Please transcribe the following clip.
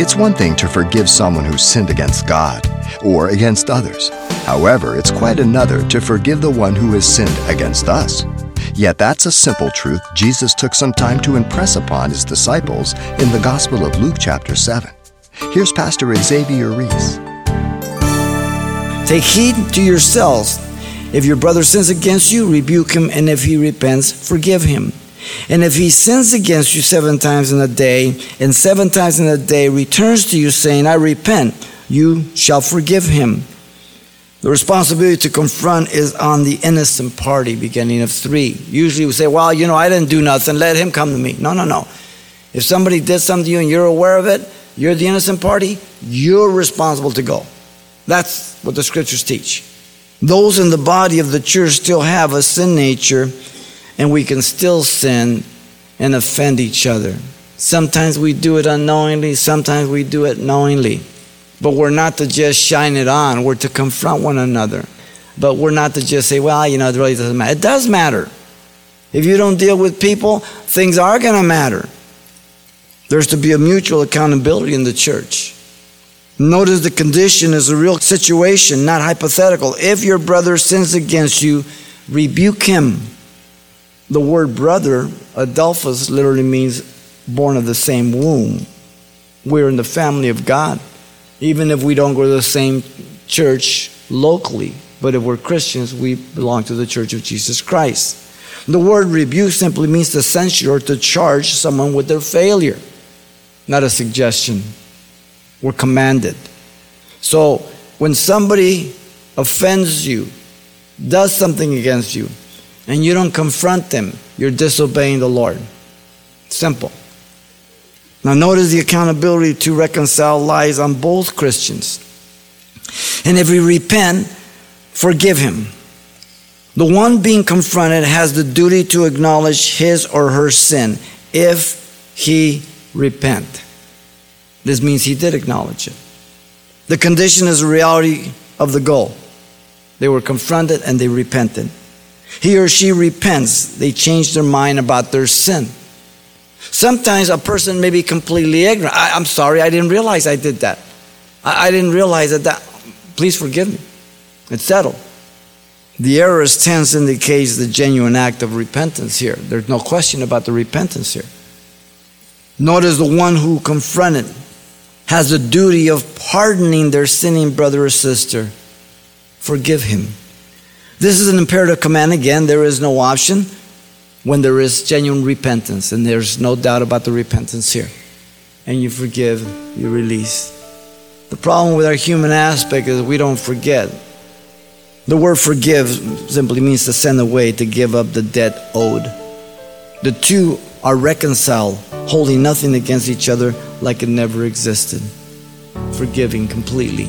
It's one thing to forgive someone who sinned against God or against others. However, it's quite another to forgive the one who has sinned against us. Yet that's a simple truth Jesus took some time to impress upon his disciples in the Gospel of Luke, chapter 7. Here's Pastor Xavier Reese. Take heed to yourselves. If your brother sins against you, rebuke him, and if he repents, forgive him. And if he sins against you seven times in a day, and seven times in a day returns to you saying, I repent, you shall forgive him. The responsibility to confront is on the innocent party, beginning of three. Usually we say, Well, you know, I didn't do nothing, let him come to me. No, no, no. If somebody did something to you and you're aware of it, you're the innocent party, you're responsible to go. That's what the scriptures teach. Those in the body of the church still have a sin nature, and we can still sin and offend each other. Sometimes we do it unknowingly, sometimes we do it knowingly. But we're not to just shine it on, we're to confront one another. But we're not to just say, well, you know, it really doesn't matter. It does matter. If you don't deal with people, things are going to matter. There's to be a mutual accountability in the church. Notice the condition is a real situation, not hypothetical. If your brother sins against you, rebuke him. The word brother, adelphos, literally means born of the same womb. We're in the family of God even if we don't go to the same church locally. But if we're Christians, we belong to the Church of Jesus Christ. The word rebuke simply means to censure or to charge someone with their failure, not a suggestion. We're commanded. So when somebody offends you, does something against you, and you don't confront them, you're disobeying the Lord. Simple. Now, notice the accountability to reconcile lies on both Christians. And if we repent, forgive him. The one being confronted has the duty to acknowledge his or her sin if he repent. This means he did acknowledge it. The condition is a reality of the goal. They were confronted and they repented. He or she repents. They change their mind about their sin. Sometimes a person may be completely ignorant. I, am sorry, I didn't realize I did that. I, I didn't realize that, that. Please forgive me. It's settled. The aorist tense indicates the genuine act of repentance here. There's no question about the repentance here. Notice the one who confronted has the duty of pardoning their sinning brother or sister. Forgive him. This is an imperative command again. There is no option when there is genuine repentance, and there's no doubt about the repentance here. And you forgive, you release. The problem with our human aspect is we don't forget. The word forgive simply means to send away, to give up the debt owed. The two are reconciled, holding nothing against each other like it never existed, forgiving completely.